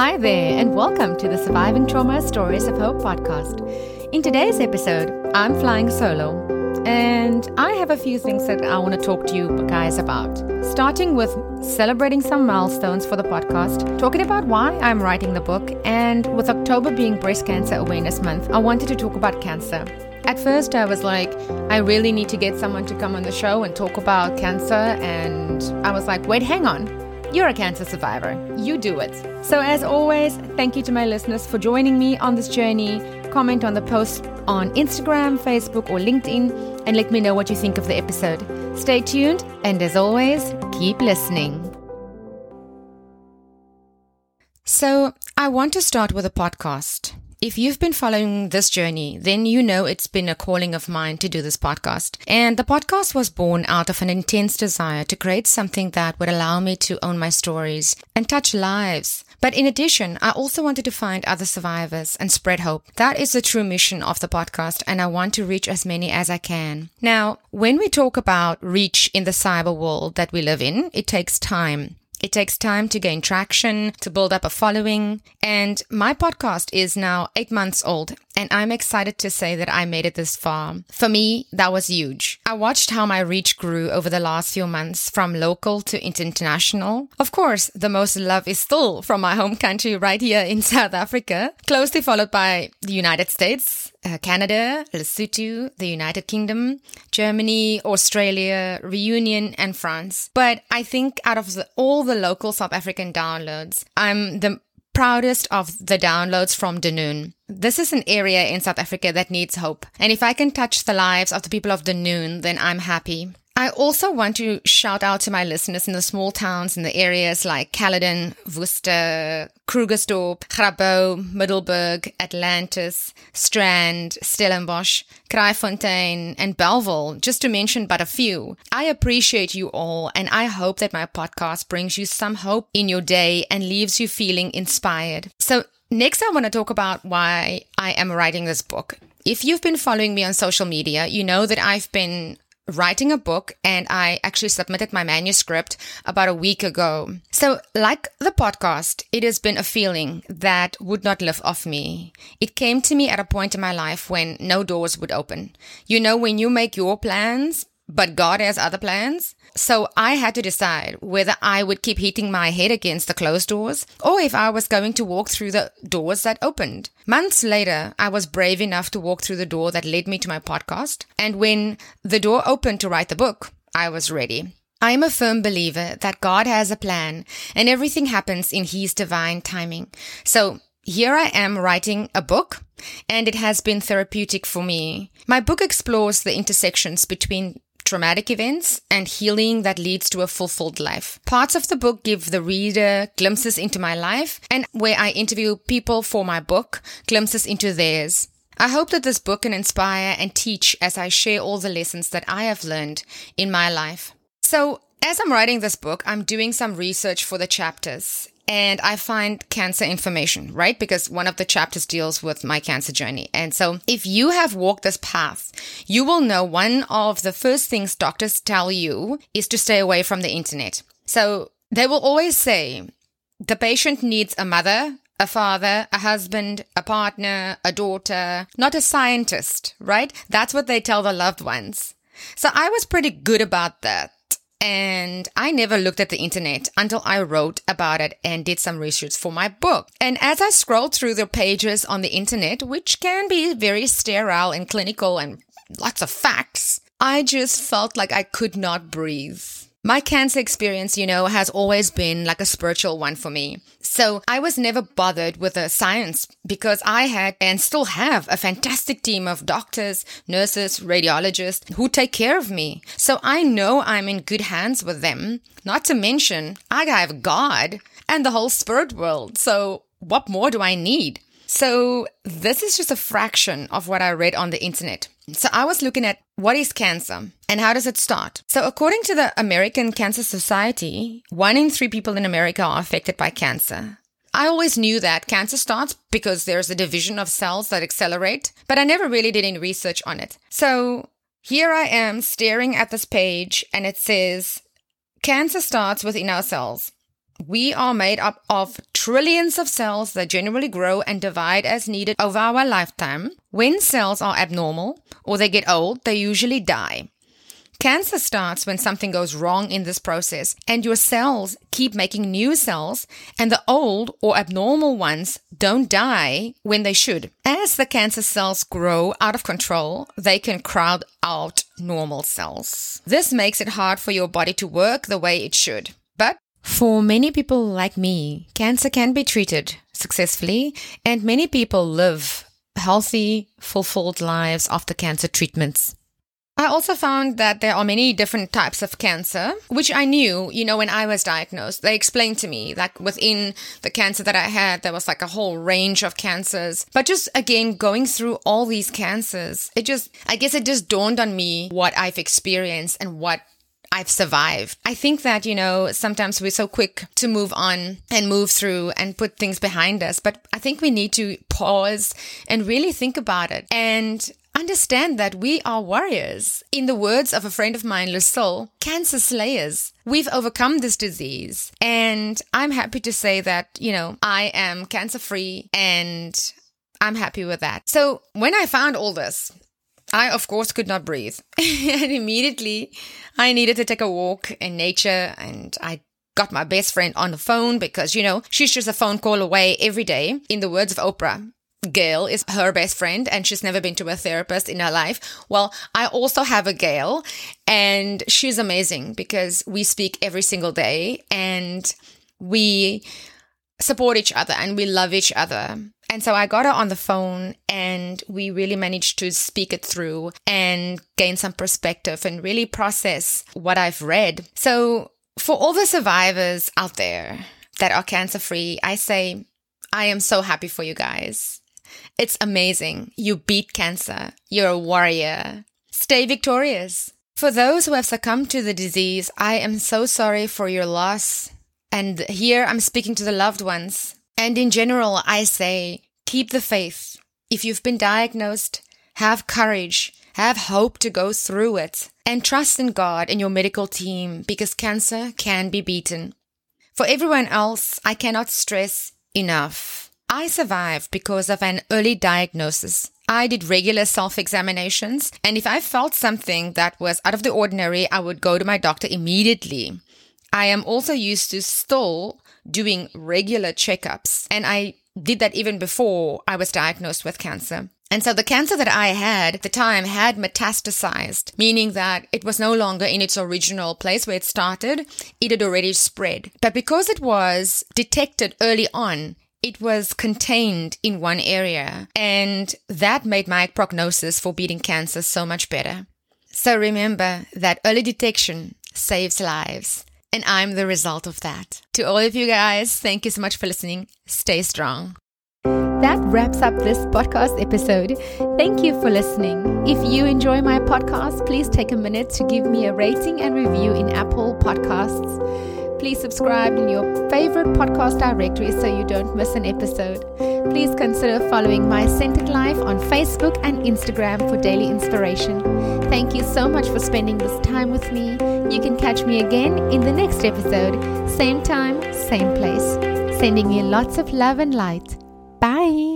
Hi there, and welcome to the Surviving Trauma Stories of Hope podcast. In today's episode, I'm flying solo, and I have a few things that I want to talk to you guys about. Starting with celebrating some milestones for the podcast, talking about why I'm writing the book, and with October being Breast Cancer Awareness Month, I wanted to talk about cancer. At first, I was like, I really need to get someone to come on the show and talk about cancer, and I was like, wait, hang on. You're a cancer survivor. You do it. So, as always, thank you to my listeners for joining me on this journey. Comment on the post on Instagram, Facebook, or LinkedIn and let me know what you think of the episode. Stay tuned, and as always, keep listening. So, I want to start with a podcast. If you've been following this journey, then you know it's been a calling of mine to do this podcast. And the podcast was born out of an intense desire to create something that would allow me to own my stories and touch lives. But in addition, I also wanted to find other survivors and spread hope. That is the true mission of the podcast, and I want to reach as many as I can. Now, when we talk about reach in the cyber world that we live in, it takes time. It takes time to gain traction, to build up a following. And my podcast is now eight months old, and I'm excited to say that I made it this far. For me, that was huge. I watched how my reach grew over the last few months from local to international. Of course, the most love is still from my home country right here in South Africa, closely followed by the United States, uh, Canada, Lesotho, the United Kingdom, Germany, Australia, Reunion, and France. But I think out of the, all the local South African downloads, I'm the proudest of the downloads from Dunoon. This is an area in South Africa that needs hope. And if I can touch the lives of the people of Dunoon, then I'm happy. I also want to shout out to my listeners in the small towns in the areas like Caledon, Worcester, Krugersdorp, Grabouw, Middelburg, Atlantis, Strand, Stellenbosch, Kraaifontein, and Bellville, just to mention but a few. I appreciate you all, and I hope that my podcast brings you some hope in your day and leaves you feeling inspired. So, next, I want to talk about why I am writing this book. If you've been following me on social media, you know that I've been writing a book and I actually submitted my manuscript about a week ago. So, like the podcast, it has been a feeling that would not lift off me. It came to me at a point in my life when no doors would open. You know, when you make your plans, but God has other plans. So I had to decide whether I would keep hitting my head against the closed doors or if I was going to walk through the doors that opened. Months later, I was brave enough to walk through the door that led me to my podcast. And when the door opened to write the book, I was ready. I am a firm believer that God has a plan and everything happens in His divine timing. So here I am writing a book and it has been therapeutic for me. My book explores the intersections between traumatic events and healing that leads to a fulfilled life. Parts of the book give the reader glimpses into my life and where I interview people for my book, glimpses into theirs. I hope that this book can inspire and teach as I share all the lessons that I have learned in my life. So, as I'm writing this book, I'm doing some research for the chapters and I find cancer information, right? Because one of the chapters deals with my cancer journey. And so if you have walked this path, you will know one of the first things doctors tell you is to stay away from the internet. So they will always say the patient needs a mother, a father, a husband, a partner, a daughter, not a scientist, right? That's what they tell the loved ones. So I was pretty good about that. And I never looked at the internet until I wrote about it and did some research for my book. And as I scrolled through the pages on the internet, which can be very sterile and clinical and lots of facts, I just felt like I could not breathe. My cancer experience, you know, has always been like a spiritual one for me. So I was never bothered with the science because I had and still have a fantastic team of doctors, nurses, radiologists who take care of me. So I know I'm in good hands with them. Not to mention, I have God and the whole spirit world. So what more do I need? So this is just a fraction of what I read on the internet. So I was looking at what is cancer and how does it start? So according to the American Cancer Society, one in three people in America are affected by cancer. I always knew that cancer starts because there's a division of cells that accelerate, but I never really did any research on it. So here I am staring at this page and it says, cancer starts within our cells. We are made up of trillions of cells that generally grow and divide as needed over our lifetime. When cells are abnormal or they get old, they usually die. Cancer starts when something goes wrong in this process and your cells keep making new cells and the old or abnormal ones don't die when they should. As the cancer cells grow out of control, they can crowd out normal cells. This makes it hard for your body to work the way it should. For many people like me, cancer can be treated successfully and many people live healthy, fulfilled lives after cancer treatments. I also found that there are many different types of cancer, which I knew, you know, when I was diagnosed. They explained to me, like within the cancer that I had, there was like a whole range of cancers. But just again, going through all these cancers, it just, I guess it just dawned on me what I've experienced and what I've survived. I think that, you know, sometimes we're so quick to move on and move through and put things behind us, but I think we need to pause and really think about it. And understand that we are warriors. In the words of a friend of mine, Lucille, cancer slayers. We've overcome this disease. And I'm happy to say that, you know, I am cancer free and I'm happy with that. So when I found all this, I, of course, could not breathe. and immediately I needed to take a walk in nature and I got my best friend on the phone because, you know, she's just a phone call away every day. In the words of Oprah, Gayle is her best friend and she's never been to a therapist in her life. Well, I also have a Gail and she's amazing because we speak every single day and we support each other and we love each other. And so I got her on the phone and we really managed to speak it through and gain some perspective and really process what I've read. So for all the survivors out there that are cancer free, I say, I am so happy for you guys. It's amazing. You beat cancer. You're a warrior. Stay victorious. For those who have succumbed to the disease, I am so sorry for your loss. And here I'm speaking to the loved ones. And in general, I say, keep the faith. If you've been diagnosed, have courage, have hope to go through it, and trust in God and your medical team because cancer can be beaten. For everyone else, I cannot stress enough I survived because of an early diagnosis. I did regular self examinations, and if I felt something that was out of the ordinary, I would go to my doctor immediately. I am also used to still doing regular checkups, and I did that even before I was diagnosed with cancer. And so the cancer that I had at the time had metastasized, meaning that it was no longer in its original place where it started. It had already spread. But because it was detected early on, it was contained in one area, and that made my prognosis for beating cancer so much better. So remember that early detection saves lives, and I'm the result of that. To all of you guys, thank you so much for listening. Stay strong. That wraps up this podcast episode. Thank you for listening. If you enjoy my podcast, please take a minute to give me a rating and review in Apple Podcasts. Please subscribe in your favorite podcast directory so you don't miss an episode. Please consider following My Centered Life on Facebook and Instagram for daily inspiration. Thank you so much for spending this time with me. You can catch me again in the next episode, same time, same place. Sending you lots of love and light. Bye.